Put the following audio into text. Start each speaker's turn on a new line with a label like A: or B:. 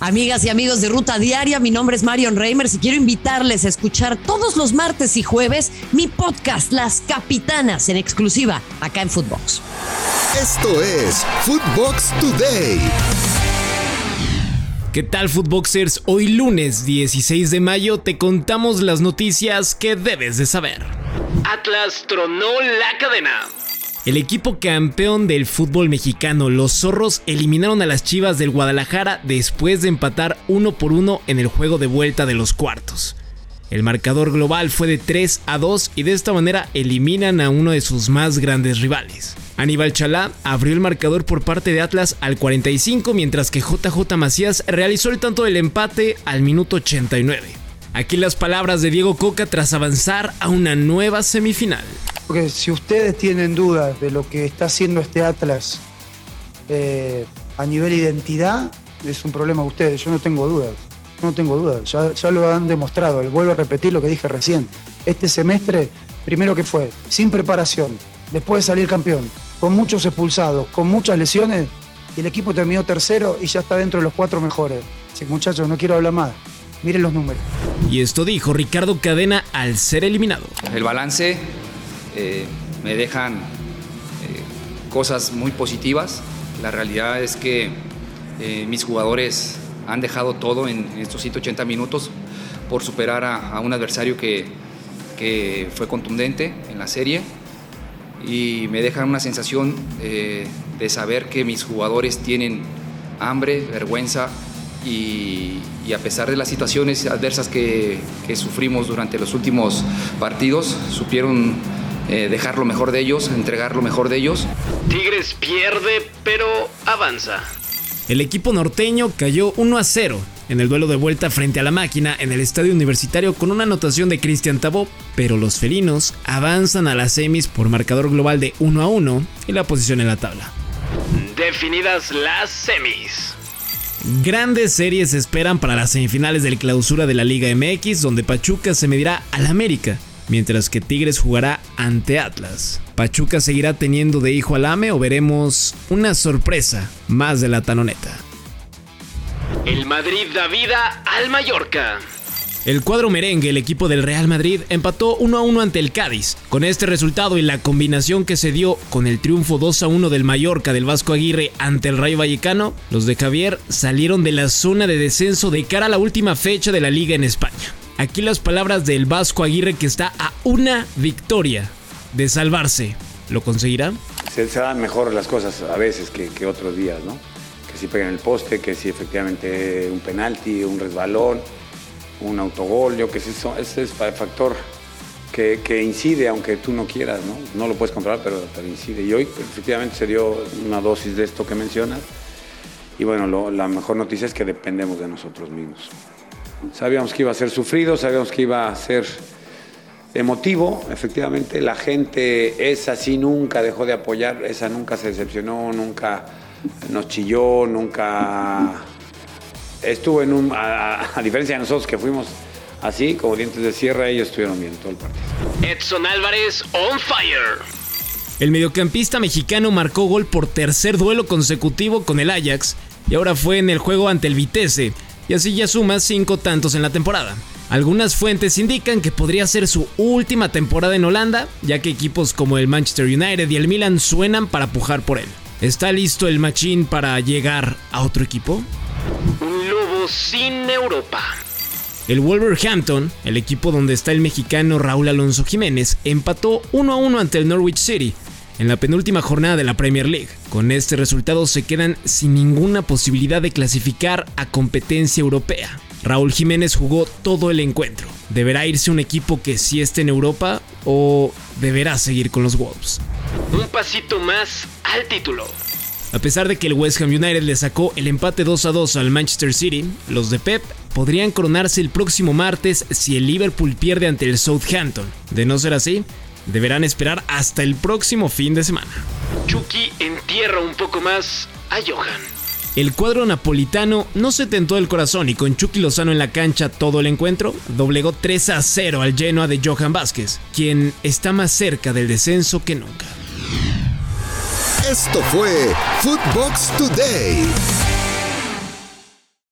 A: Amigas y amigos de Ruta Diaria, mi nombre es Marion Reimers y quiero invitarles a escuchar todos los martes y jueves mi podcast Las Capitanas en exclusiva acá en Footbox.
B: Esto es Footbox Today.
C: ¿Qué tal Footboxers? Hoy lunes 16 de mayo te contamos las noticias que debes de saber.
D: Atlas tronó la cadena.
C: El equipo campeón del fútbol mexicano, los Zorros, eliminaron a las Chivas del Guadalajara después de empatar uno por uno en el juego de vuelta de los cuartos. El marcador global fue de 3 a 2 y de esta manera eliminan a uno de sus más grandes rivales. Aníbal Chalá abrió el marcador por parte de Atlas al 45 mientras que JJ Macías realizó el tanto del empate al minuto 89. Aquí las palabras de Diego Coca tras avanzar a una nueva semifinal.
E: Porque si ustedes tienen dudas de lo que está haciendo este Atlas eh, a nivel identidad, es un problema de ustedes. Yo no tengo dudas. No tengo dudas. Ya, ya lo han demostrado. Vuelvo a repetir lo que dije recién. Este semestre, primero que fue, sin preparación, después de salir campeón, con muchos expulsados, con muchas lesiones, y el equipo terminó tercero y ya está dentro de los cuatro mejores. Así que muchachos, no quiero hablar más. Miren los números.
C: Y esto dijo Ricardo Cadena al ser eliminado.
F: El balance eh, me dejan eh, cosas muy positivas. La realidad es que eh, mis jugadores han dejado todo en, estos 180 minutos por superar a, un adversario que, que, fue contundente en la serie y me dejan una sensación de saber que mis jugadores tienen hambre, vergüenza y, a pesar de las situaciones adversas que, que sufrimos durante los últimos partidos, supieron eh, dejar lo mejor de ellos, entregar lo mejor de ellos.
D: Tigres pierde, pero avanza.
C: El equipo norteño cayó 1 a 0 en el duelo de vuelta frente a la máquina en el estadio universitario con una anotación de Cristian Tabó, pero los felinos avanzan a las semis por marcador global de 1 a 1 y la posición en la tabla.
D: Definidas las semis.
C: Grandes series esperan para las semifinales del clausura de la Liga MX, donde Pachuca se medirá al América mientras que Tigres jugará ante Atlas. Pachuca seguirá teniendo de hijo al AME o veremos una sorpresa más de la taloneta.
D: El Madrid da vida al Mallorca.
C: El cuadro merengue, el equipo del Real Madrid, empató 1 a 1 ante el Cádiz. Con este resultado y la combinación que se dio con el triunfo 2 a 1 del Mallorca del Vasco Aguirre ante el Rayo Vallecano, los de Javier salieron de la zona de descenso de cara a la última fecha de la liga en España. Aquí las palabras del Vasco Aguirre que está a una victoria de salvarse. ¿Lo conseguirá?
G: Se, dan mejor las cosas a veces que, otros días, ¿no? Que si pegan el poste, que si efectivamente un penalti, un resbalón, un autogol, yo que sé, ese es el factor que, incide, aunque tú no quieras, ¿no? No lo puedes controlar, pero incide. Y hoy efectivamente se dio una dosis de esto que mencionas. Y bueno, la mejor noticia es que dependemos de nosotros mismos. Sabíamos que iba a ser sufrido, sabíamos que iba a ser emotivo, efectivamente. La gente esa sí nunca dejó de apoyar, esa nunca se decepcionó, nunca nos chilló, nunca estuvo en un. A, diferencia de nosotros que fuimos así, como dientes de sierra, ellos estuvieron bien todo el partido.
D: Edson Álvarez on fire.
C: El mediocampista mexicano marcó gol por tercer duelo consecutivo con el Ajax y ahora fue en el juego ante el Vitesse y así ya suma 5 tantos en la temporada. Algunas fuentes indican que podría ser su última temporada en Holanda, ya que equipos como el Manchester United y el Milan suenan para pujar por él. ¿Está listo el Machín para llegar a otro equipo?
D: Un lobo sin Europa.
C: El Wolverhampton, el equipo donde está el mexicano Raúl Alonso Jiménez, empató 1 a 1 ante el Norwich City en la penúltima jornada de la Premier League. Con este resultado se quedan sin ninguna posibilidad de clasificar a competencia europea. Raúl Jiménez jugó todo el encuentro. ¿Deberá irse un equipo que sí esté en Europa o deberá seguir con los Wolves?
D: Un pasito más al título.
C: A pesar de que el West Ham United le sacó el empate 2 a 2 al Manchester City, los de Pep podrían coronarse el próximo martes si el Liverpool pierde ante el Southampton. De no ser así, deberán esperar hasta el próximo fin de semana.
D: Chucky entierra un poco más a Johan.
C: El cuadro napolitano no se tentó el corazón y con Chucky Lozano en la cancha todo el encuentro, doblegó 3 a 0 al Genoa de Johan Vázquez, quien está más cerca del descenso que nunca.
B: Esto fue Footbox Today.